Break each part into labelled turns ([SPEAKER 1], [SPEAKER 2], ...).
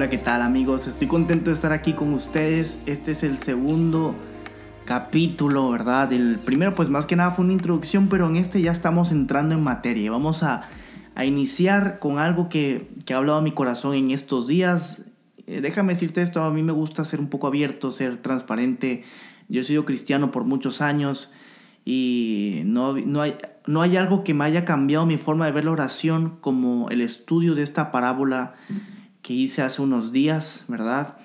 [SPEAKER 1] Hola, ¿qué tal amigos? Estoy contento de estar aquí con ustedes. Este es el segundo capítulo, ¿verdad? El primero pues más que nada fue una introducción, pero en este ya estamos entrando en materia. Vamos a, a iniciar con algo que, que, ha hablado a mi corazón en estos días. Eh, déjame decirte esto, a mí me gusta ser un poco abierto, ser transparente. Yo he sido cristiano por muchos años y no, no, hay, no hay algo que me haya cambiado mi forma de ver la oración como el estudio de esta parábola que hice hace unos días, ¿verdad?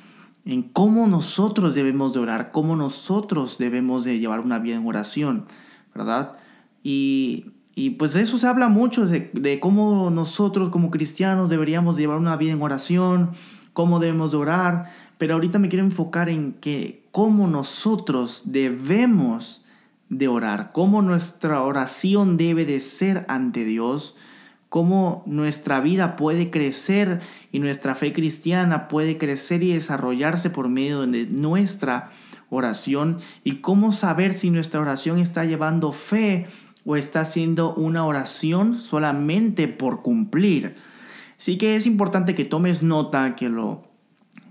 [SPEAKER 1] En cómo nosotros debemos de orar, cómo nosotros debemos de llevar una vida en oración, ¿verdad? Y, y pues eso se habla mucho de, de, cómo nosotros como cristianos deberíamos llevar una vida en oración, cómo debemos de orar, pero ahorita me quiero enfocar en que cómo nosotros debemos de orar, cómo nuestra oración debe de ser ante Dios, cómo nuestra vida puede crecer y nuestra fe cristiana puede crecer y desarrollarse por medio de nuestra oración y cómo saber si nuestra oración está llevando fe o está siendo una oración solamente por cumplir. Sí que es importante que tomes nota, que lo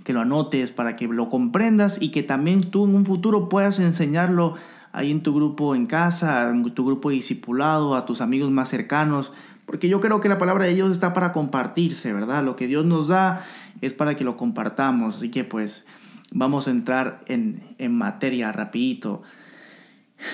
[SPEAKER 1] que lo anotes para que lo comprendas y que también tú en un futuro puedas enseñarlo ahí en tu grupo en casa, en tu grupo discipulado, a tus amigos más cercanos, porque yo creo que la palabra de Dios está para compartirse, ¿verdad? Lo que Dios nos da es para que lo compartamos, así que pues vamos a entrar en, en materia rapidito.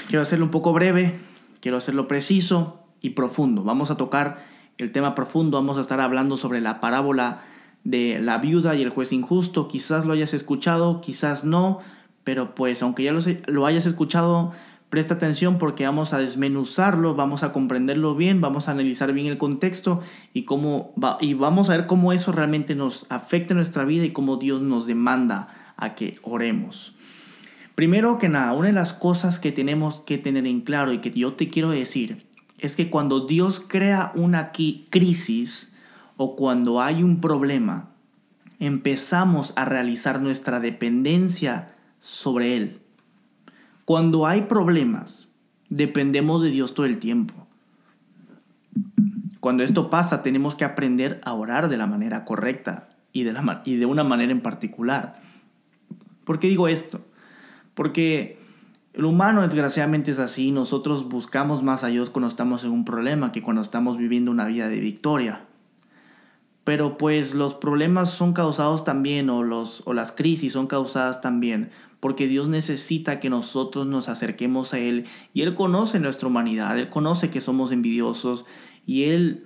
[SPEAKER 1] Quiero hacerlo un poco breve, quiero hacerlo preciso y profundo. Vamos a tocar el tema profundo, vamos a estar hablando sobre la parábola de la viuda y el juez injusto. Quizás lo hayas escuchado, quizás no, pero pues aunque ya lo, hayas escuchado, presta atención porque vamos a desmenuzarlo, vamos a comprenderlo bien, vamos a analizar bien el contexto y, cómo va, y vamos a ver cómo eso realmente nos afecta en nuestra vida y cómo Dios nos demanda a que oremos. Primero que nada, una de las cosas que tenemos que tener en claro y que yo te quiero decir es que cuando Dios crea una crisis o cuando hay un problema, empezamos a realizar nuestra dependencia sobre Él. Cuando hay problemas, dependemos de Dios todo el tiempo. Cuando esto pasa, tenemos que aprender a orar de la manera correcta y de, una manera en particular. ¿Por qué digo esto? Porque el humano desgraciadamente es así. Nosotros buscamos más a Dios cuando estamos en un problema que cuando estamos viviendo una vida de victoria. Pero pues los problemas son causados también o, los, o las crisis son causadas también porque Dios necesita que nosotros nos acerquemos a Él y Él conoce nuestra humanidad, Él conoce que somos envidiosos y Él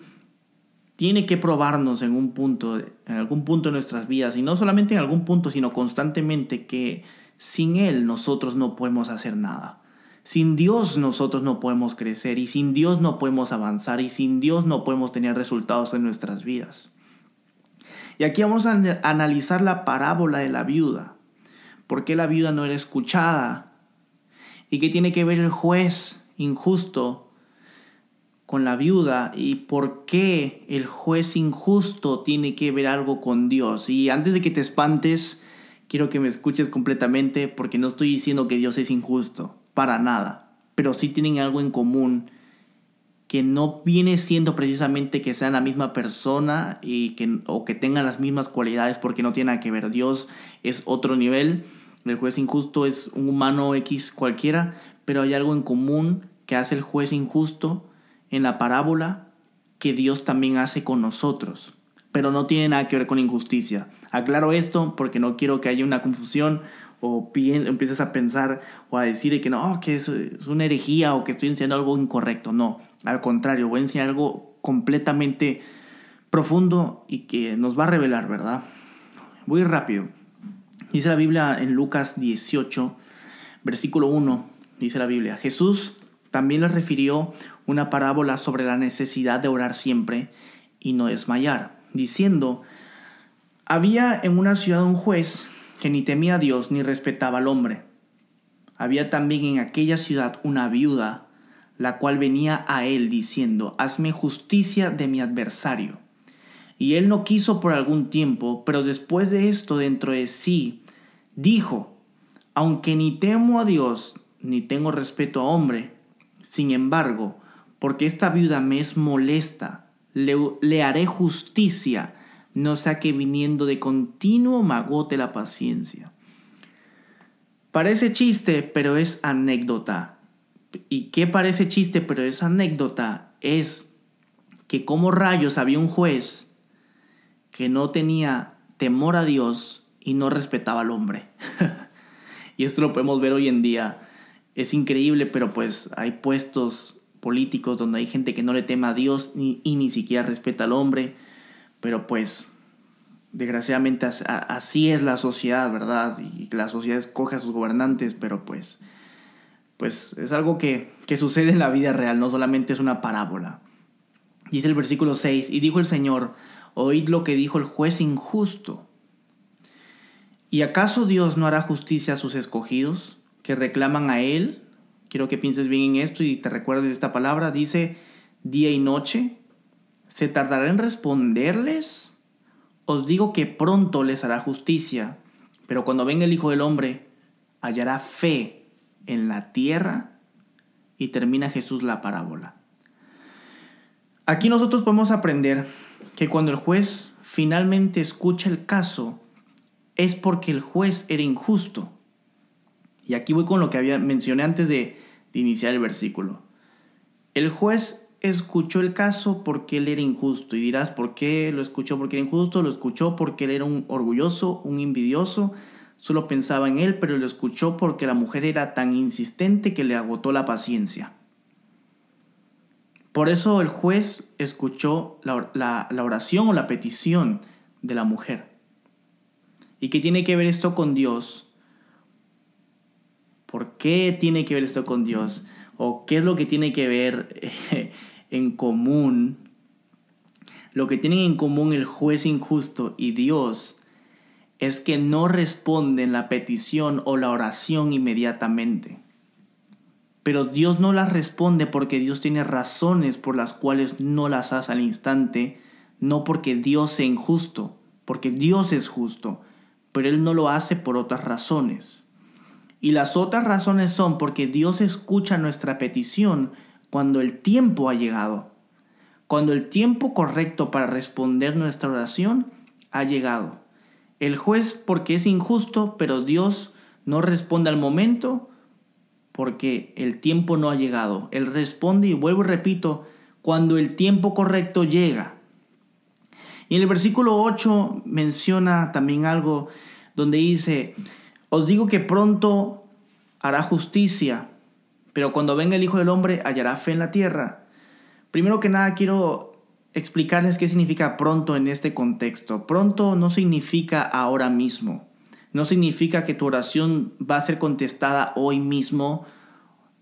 [SPEAKER 1] tiene que probarnos en un punto, en algún punto de nuestras vidas y no solamente en algún punto, sino constantemente que sin Él nosotros no podemos hacer nada. Sin Dios nosotros no podemos crecer y sin Dios no podemos avanzar y sin Dios no podemos tener resultados en nuestras vidas. Y aquí vamos a analizar la parábola de la viuda. ¿Por qué la viuda no era escuchada? ¿Y qué tiene que ver el juez injusto con la viuda? ¿Y por qué el juez injusto tiene que ver algo con Dios? Y antes de que te espantes, quiero que me escuches completamente porque no estoy diciendo que Dios es injusto, para nada. Pero sí tienen algo en común que no viene siendo precisamente que sean la misma persona y que, o que tengan las mismas cualidades porque no tiene nada que ver. Dios es otro nivel, el juez injusto es un humano X cualquiera, pero hay algo en común que hace el juez injusto en la parábola que Dios también hace con nosotros, pero no tiene nada que ver con injusticia. Aclaro esto porque no quiero que haya una confusión o empieces a pensar o a decir que no, que es, una herejía o que estoy enseñando algo incorrecto. No, al contrario, voy a enseñar algo completamente profundo y que nos va a revelar, ¿verdad? Voy rápido. Dice la Biblia en Lucas 18, versículo 1, dice la Biblia, Jesús también les refirió una parábola sobre la necesidad de orar siempre y no desmayar, diciendo, había en una ciudad un juez que ni temía a Dios ni respetaba al hombre. Había también en aquella ciudad una viuda la cual venía a él diciendo, hazme justicia de mi adversario. Y él no quiso por algún tiempo, pero después de esto dentro de sí, dijo, aunque ni temo a Dios, ni tengo respeto a hombre, sin embargo, porque esta viuda me es molesta, le, haré justicia no sea que viniendo de continuo magote la paciencia. Parece chiste, pero es anécdota. ¿Y qué parece chiste, pero es anécdota? Es que como rayos había un juez que no tenía temor a Dios y no respetaba al hombre. y esto lo podemos ver hoy en día. Es increíble, pero pues hay puestos políticos donde hay gente que no le tema a Dios y ni siquiera respeta al hombre. Pero pues, desgraciadamente así es la sociedad, ¿verdad? Y la sociedad escoge a sus gobernantes, pero pues, pues es algo que, que sucede en la vida real, no solamente es una parábola. Dice el versículo 6, y dijo el Señor, oíd lo que dijo el juez injusto. ¿Y acaso Dios no hará justicia a sus escogidos que reclaman a Él? Quiero que pienses bien en esto y te recuerdes esta palabra. Dice día y noche. ¿Se tardará en responderles? Os digo que pronto les hará justicia, pero cuando venga el Hijo del Hombre, hallará fe en la tierra. Y termina Jesús la parábola. Aquí nosotros podemos aprender que cuando el juez finalmente escucha el caso, es porque el juez era injusto. Y aquí voy con lo que había mencioné antes de, de iniciar el versículo. El juez escuchó el caso porque él era injusto. Y dirás, ¿por qué lo escuchó porque era injusto? Lo escuchó porque él era un orgulloso, un envidioso. Solo pensaba en él, pero lo escuchó porque la mujer era tan insistente que le agotó la paciencia. Por eso el juez escuchó la, oración o la petición de la mujer. ¿Y qué tiene que ver esto con Dios? ¿Por qué tiene que ver esto con Dios? ¿O qué es lo que tiene que ver en común? Lo que tienen en común el juez injusto y Dios es que no responden la petición o la oración inmediatamente. Pero Dios no las responde porque Dios tiene razones por las cuales no las hace al instante, no porque Dios sea injusto, porque Dios es justo, pero Él no lo hace por otras razones. Y las otras razones son porque Dios escucha nuestra petición cuando el tiempo ha llegado, cuando el tiempo correcto para responder nuestra oración ha llegado. El juez porque es injusto, pero Dios no responde al momento, porque el tiempo no ha llegado. Él responde y vuelvo y repito, cuando el tiempo correcto llega. Y en el versículo 8 menciona también algo donde dice, os digo que pronto hará justicia, pero cuando venga el Hijo del Hombre hallará fe en la tierra. Primero que nada quiero explicarles qué significa pronto en este contexto. Pronto no significa ahora mismo. No significa que tu oración va a ser contestada hoy mismo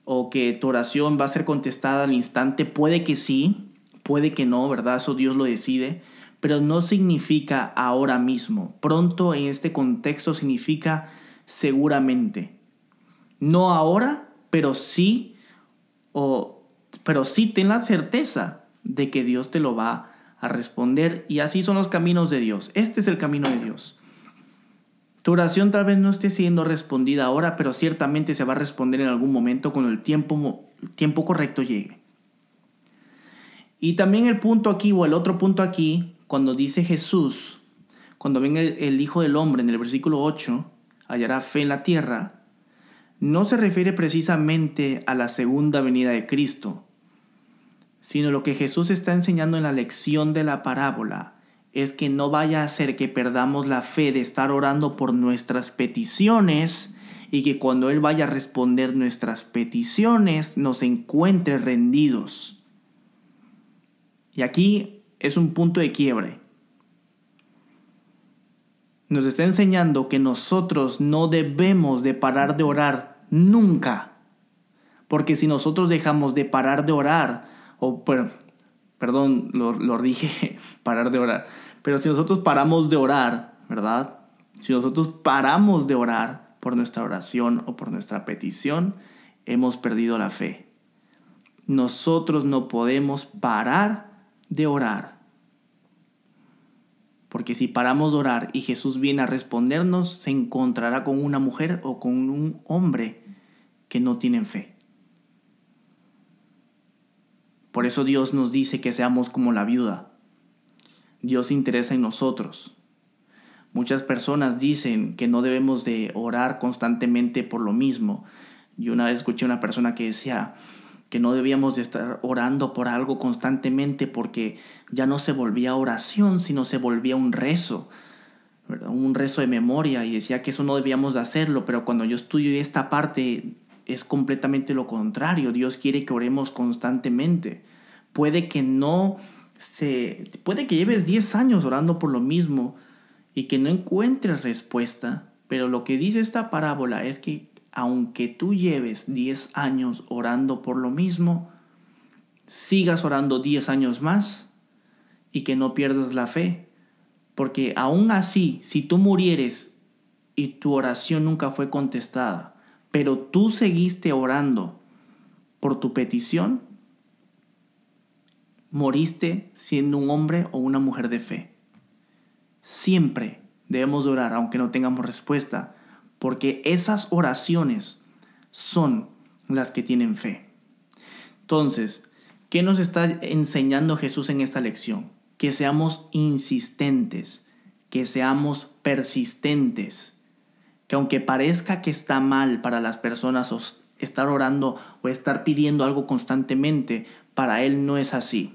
[SPEAKER 1] o que tu oración va a ser contestada al instante. Puede que sí, puede que no, ¿verdad? Eso Dios lo decide. Pero no significa ahora mismo. Pronto en este contexto significa seguramente. No ahora, pero sí, o, pero sí ten la certeza de que Dios te lo va a responder. Y así son los caminos de Dios. Este es el camino de Dios. Tu oración tal vez no esté siendo respondida ahora, pero ciertamente se va a responder en algún momento cuando el tiempo, tiempo correcto llegue. Y también el punto aquí, o el otro punto aquí, cuando dice Jesús, cuando venga el, Hijo del Hombre en el versículo 8, hallará fe en la tierra, no se refiere precisamente a la segunda venida de Cristo, sino lo que Jesús está enseñando en la lección de la parábola es que no vaya a ser que perdamos la fe de estar orando por nuestras peticiones y que cuando Él vaya a responder nuestras peticiones nos encuentre rendidos. Y aquí es un punto de quiebre. Nos está enseñando que nosotros no debemos de parar de orar nunca. Porque si nosotros dejamos de parar de orar, o perdón, lo, lo dije, parar de orar. Pero si nosotros paramos de orar, ¿verdad? Si nosotros paramos de orar por nuestra oración o por nuestra petición, hemos perdido la fe. Nosotros no podemos parar de orar. Porque si paramos de orar y Jesús viene a respondernos, se encontrará con una mujer o con un hombre que no tienen fe. Por eso Dios nos dice que seamos como la viuda. Dios se interesa en nosotros. Muchas personas dicen que no debemos de orar constantemente por lo mismo. Yo una vez escuché a una persona que decía que no debíamos de estar orando por algo constantemente porque ya no se volvía oración, sino se volvía un rezo, un rezo de memoria y decía que eso no debíamos de hacerlo, pero cuando yo estudio esta parte es completamente lo contrario. Dios quiere que oremos constantemente. Puede que no se puede que lleves 10 años orando por lo mismo y que no encuentres respuesta, pero lo que dice esta parábola es que aunque tú lleves 10 años orando por lo mismo, sigas orando 10 años más y que no pierdas la fe, porque aún así, si tú murieres y tu oración nunca fue contestada, pero tú seguiste orando por tu petición, moriste siendo un hombre o una mujer de fe. Siempre debemos orar aunque no tengamos respuesta, porque esas oraciones son las que tienen fe. Entonces, ¿qué nos está enseñando Jesús en esta lección? Que seamos insistentes, que seamos persistentes, que aunque parezca que está mal para las personas estar orando o estar pidiendo algo constantemente, para Él no es así.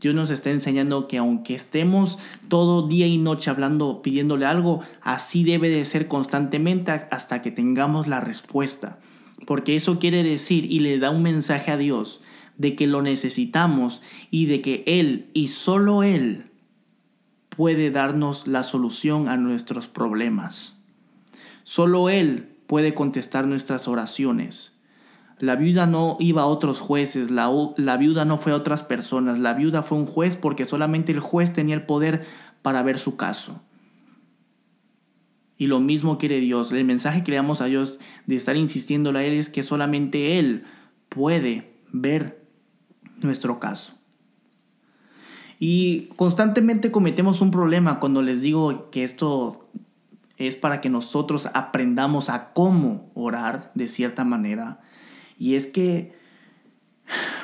[SPEAKER 1] Dios nos está enseñando que aunque estemos todo día y noche hablando, pidiéndole algo, así debe de ser constantemente hasta que tengamos la respuesta. Porque eso quiere decir y le da un mensaje a Dios de que lo necesitamos y de que Él y solo Él puede darnos la solución a nuestros problemas. Solo Él puede contestar nuestras oraciones. La viuda no iba a otros jueces, la, viuda no fue a otras personas, la viuda fue un juez porque solamente el juez tenía el poder para ver su caso. Y lo mismo quiere Dios. El mensaje que le damos a Dios de estar insistiendo a Él es que solamente Él puede ver nuestro caso. Y constantemente cometemos un problema cuando les digo que esto es para que nosotros aprendamos a cómo orar de cierta manera y es que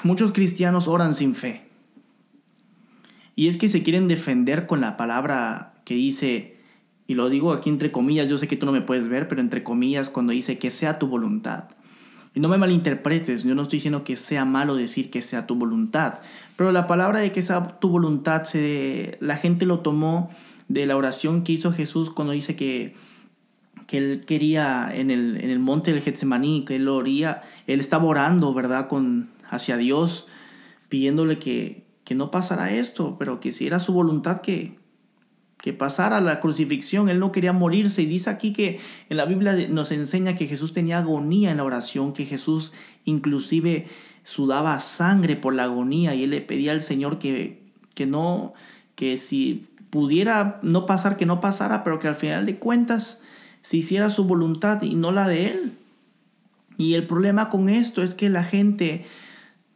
[SPEAKER 1] muchos cristianos oran sin fe. Y es que se quieren defender con la palabra que dice, y lo digo aquí entre comillas, yo sé que tú no me puedes ver, pero entre comillas cuando dice que sea tu voluntad. Y no me malinterpretes, yo no estoy diciendo que sea malo decir que sea tu voluntad, pero la palabra de que sea tu voluntad, se, la gente lo tomó de la oración que hizo Jesús cuando dice que que él quería en el, en el monte del Getsemaní, que él oría, él estaba orando, ¿verdad?, con, hacia Dios, pidiéndole que, que no pasara esto, pero que si era su voluntad que, que pasara la crucifixión, él no quería morirse. Y dice aquí que en la Biblia nos enseña que Jesús tenía agonía en la oración, que Jesús inclusive sudaba sangre por la agonía y él le pedía al Señor que, que no, que si pudiera no pasar, que no pasara, pero que al final de cuentas si hiciera su voluntad y no la de Él. Y el problema con esto es que la gente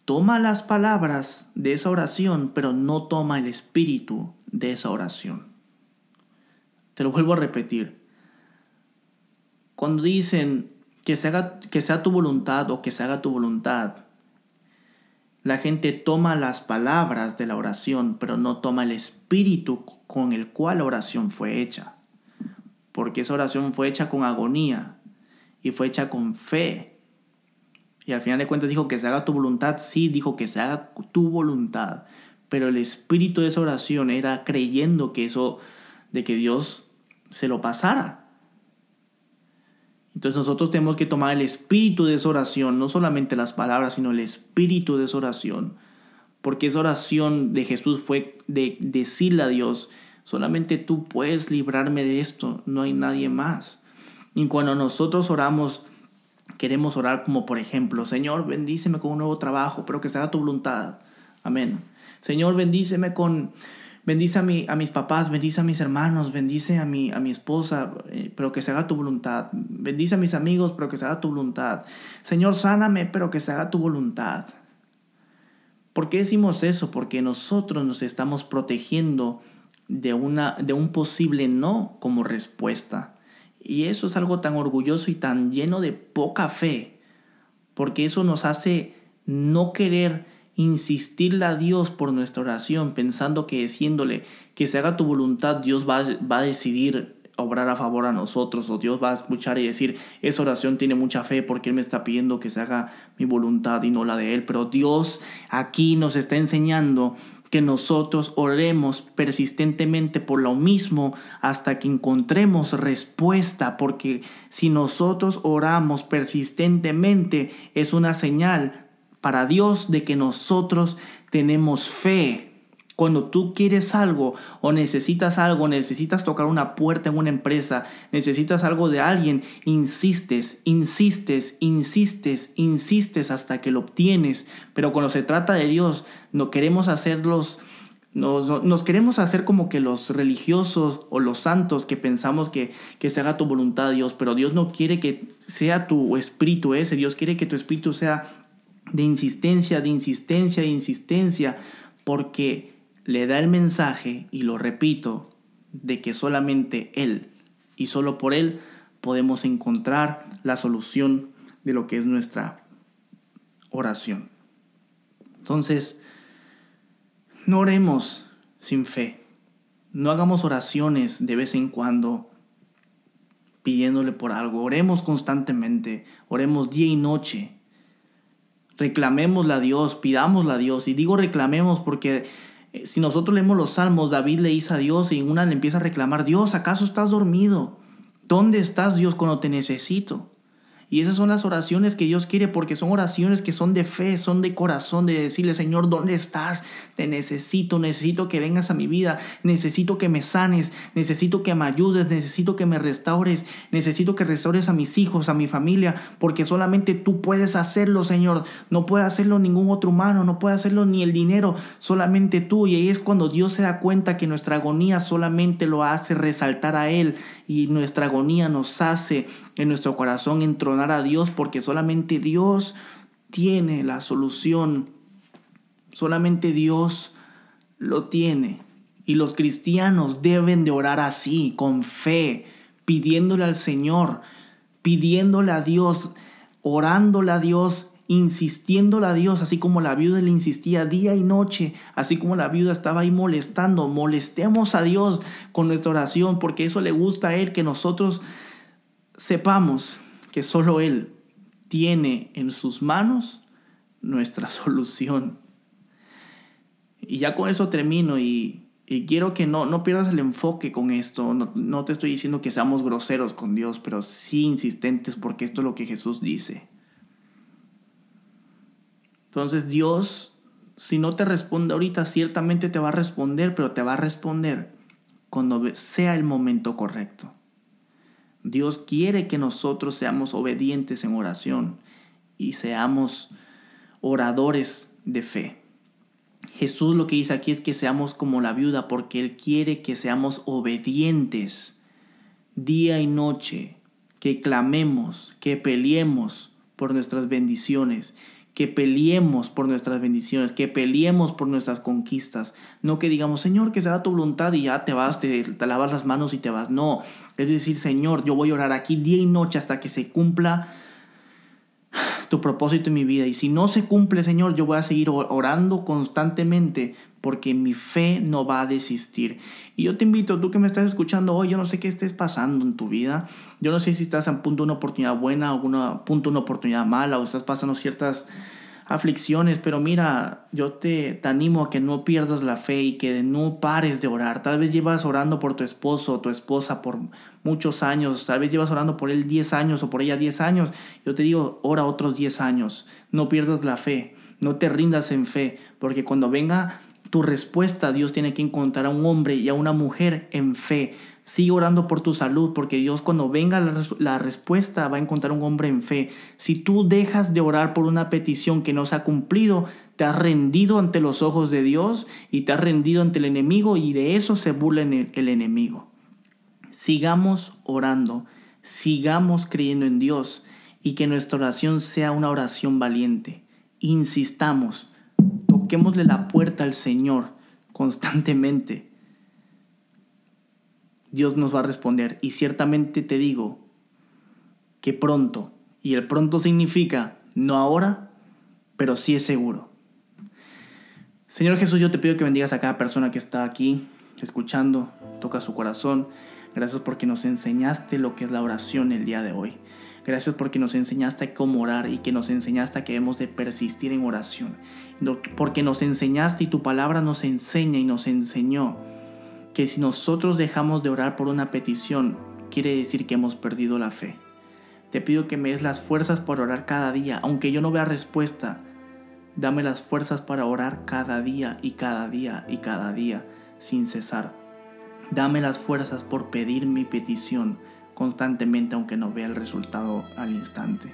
[SPEAKER 1] toma las palabras de esa oración, pero no toma el espíritu de esa oración. Te lo vuelvo a repetir. Cuando dicen que, se haga, que sea tu voluntad o que se haga tu voluntad, la gente toma las palabras de la oración, pero no toma el espíritu con el cual la oración fue hecha porque esa oración fue hecha con agonía y fue hecha con fe. Y al final de cuentas dijo que se haga tu voluntad, sí, dijo que se haga tu voluntad, pero el espíritu de esa oración era creyendo que eso, de que Dios se lo pasara. Entonces nosotros tenemos que tomar el espíritu de esa oración, no solamente las palabras, sino el espíritu de esa oración, porque esa oración de Jesús fue de decirle a Dios, Solamente tú puedes librarme de esto, no hay nadie más. Y cuando nosotros oramos, queremos orar como por ejemplo, Señor, bendíceme con un nuevo trabajo, pero que se haga tu voluntad. Amén. Señor, bendíceme con, bendice a, mi, a mis papás, bendice a mis hermanos, bendice a mi, a mi esposa, eh, pero que se haga tu voluntad. Bendice a mis amigos, pero que se haga tu voluntad. Señor, sáname, pero que se haga tu voluntad. ¿Por qué decimos eso? Porque nosotros nos estamos protegiendo de, una, de un posible no como respuesta. Y eso es algo tan orgulloso y tan lleno de poca fe, porque eso nos hace no querer insistirle a Dios por nuestra oración, pensando que diciéndole que se haga tu voluntad, Dios va, va a decidir obrar a favor a nosotros o Dios va a escuchar y decir, esa oración tiene mucha fe porque Él me está pidiendo que se haga mi voluntad y no la de Él. Pero Dios aquí nos está enseñando que nosotros oremos persistentemente por lo mismo hasta que encontremos respuesta, porque si nosotros oramos persistentemente es una señal para Dios de que nosotros tenemos fe. Cuando tú quieres algo o necesitas algo, necesitas tocar una puerta en una empresa, necesitas algo de alguien, insistes, insistes, insistes, insistes hasta que lo obtienes. Pero cuando se trata de Dios, no queremos hacerlos, nos, nos queremos hacer como que los religiosos o los santos que pensamos que, que se haga tu voluntad, Dios, pero Dios no quiere que sea tu espíritu ese, Dios quiere que tu espíritu sea de insistencia, de insistencia, de insistencia, porque le da el mensaje, y lo repito, de que solamente Él y solo por Él podemos encontrar la solución de lo que es nuestra oración. Entonces, no oremos sin fe. No hagamos oraciones de vez en cuando pidiéndole por algo. Oremos constantemente. Oremos día y noche. Reclamémosle a Dios, pidámosle a Dios. Y digo reclamemos porque eh, si nosotros leemos los salmos, David le dice a Dios y una le empieza a reclamar, Dios, ¿acaso estás dormido? ¿Dónde estás Dios cuando te necesito? Y esas son las oraciones que Dios quiere porque son oraciones que son de fe, son de corazón, de decirle, Señor, ¿dónde estás? Te necesito, necesito que vengas a mi vida, necesito que me sanes, necesito que me ayudes, necesito que me restaures, necesito que restaures a mis hijos, a mi familia, porque solamente tú puedes hacerlo, Señor. No puede hacerlo ningún otro humano, no puede hacerlo ni el dinero, solamente tú. Y ahí es cuando Dios se da cuenta que nuestra agonía solamente lo hace resaltar a Él y nuestra agonía nos hace en nuestro corazón entronar a Dios porque solamente Dios tiene la solución. Solamente Dios lo tiene. Y los cristianos deben de orar así, con fe, pidiéndole al Señor, pidiéndole a Dios, orándole a Dios insistiéndole a Dios, así como la viuda le insistía día y noche, así como la viuda estaba ahí molestando, molestemos a Dios con nuestra oración, porque eso le gusta a Él, que nosotros sepamos que solo Él tiene en sus manos nuestra solución. Y ya con eso termino y, quiero que no, no pierdas el enfoque con esto. No, no te estoy diciendo que seamos groseros con Dios, pero sí insistentes porque esto es lo que Jesús dice. Entonces Dios, si no te responde ahorita, ciertamente te va a responder, pero te va a responder cuando sea el momento correcto. Dios quiere que nosotros seamos obedientes en oración y seamos oradores de fe. Jesús lo que dice aquí es que seamos como la viuda porque Él quiere que seamos obedientes día y noche, que clamemos, que peleemos por nuestras bendiciones que peleemos por nuestras bendiciones, que peleemos por nuestras conquistas. No que digamos, Señor, que sea tu voluntad y ya te vas, te, lavas las manos y te vas. No, es decir, Señor, yo voy a orar aquí día y noche hasta que se cumpla tu propósito en mi vida. Y si no se cumple, Señor, yo voy a seguir orando constantemente porque mi fe no va a desistir. Y yo te invito, tú que me estás escuchando hoy, yo no sé qué estés pasando en tu vida. Yo no sé si estás a punto de una oportunidad buena o a punto de una oportunidad mala o estás pasando ciertas aflicciones, pero mira, yo te, te, animo a que no pierdas la fe y que no pares de orar. Tal vez llevas orando por tu esposo o tu esposa por muchos años, tal vez llevas orando por él 10 años o por ella 10 años. Yo te digo, ora otros 10 años, no pierdas la fe, no te rindas en fe, porque cuando venga tu respuesta, Dios tiene que encontrar a un hombre y a una mujer en fe. Sigue orando por tu salud, porque Dios cuando venga la, respuesta va a encontrar un hombre en fe. Si tú dejas de orar por una petición que no se ha cumplido, te has rendido ante los ojos de Dios y te has rendido ante el enemigo y de eso se burla el, el enemigo. Sigamos orando, sigamos creyendo en Dios y que nuestra oración sea una oración valiente. Insistamos toquémosle la puerta al Señor constantemente, Dios nos va a responder. Y ciertamente te digo que pronto, y el pronto significa no ahora, pero sí es seguro. Señor Jesús, yo te pido que bendigas a cada persona que está aquí escuchando, toca su corazón. Gracias porque nos enseñaste lo que es la oración el día de hoy. Gracias porque nos enseñaste cómo orar y que nos enseñaste que debemos de persistir en oración. Porque nos enseñaste y tu palabra nos enseña y nos enseñó que si nosotros dejamos de orar por una petición, quiere decir que hemos perdido la fe. Te pido que me des las fuerzas para orar cada día, aunque yo no vea respuesta. Dame las fuerzas para orar cada día y cada día y cada día sin cesar. Dame las fuerzas por pedir mi petición constantemente aunque no vea el resultado al instante.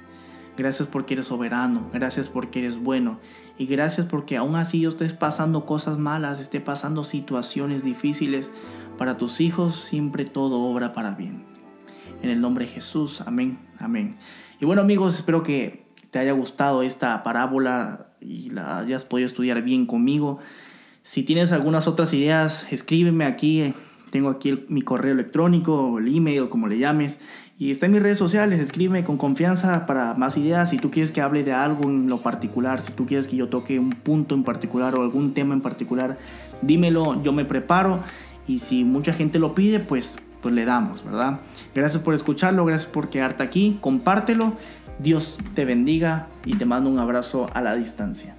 [SPEAKER 1] Gracias porque eres soberano, gracias porque eres bueno y gracias porque aún así estés pasando cosas malas, esté pasando situaciones difíciles, para tus hijos siempre todo obra para bien. En el nombre de Jesús, amén, amén. Y bueno amigos, espero que te haya gustado esta parábola y la hayas podido estudiar bien conmigo. Si tienes algunas otras ideas, escríbeme aquí tengo aquí mi correo electrónico, el email, como le llames. Y está en mis redes sociales. Escríbeme con confianza para más ideas. Si tú quieres que hable de algo en lo particular, si tú quieres que yo toque un punto en particular o algún tema en particular, dímelo, yo me preparo. Y si mucha gente lo pide, pues, pues le damos, ¿verdad? Gracias por escucharlo, gracias por quedarte aquí. Compártelo. Dios te bendiga y te mando un abrazo a la distancia.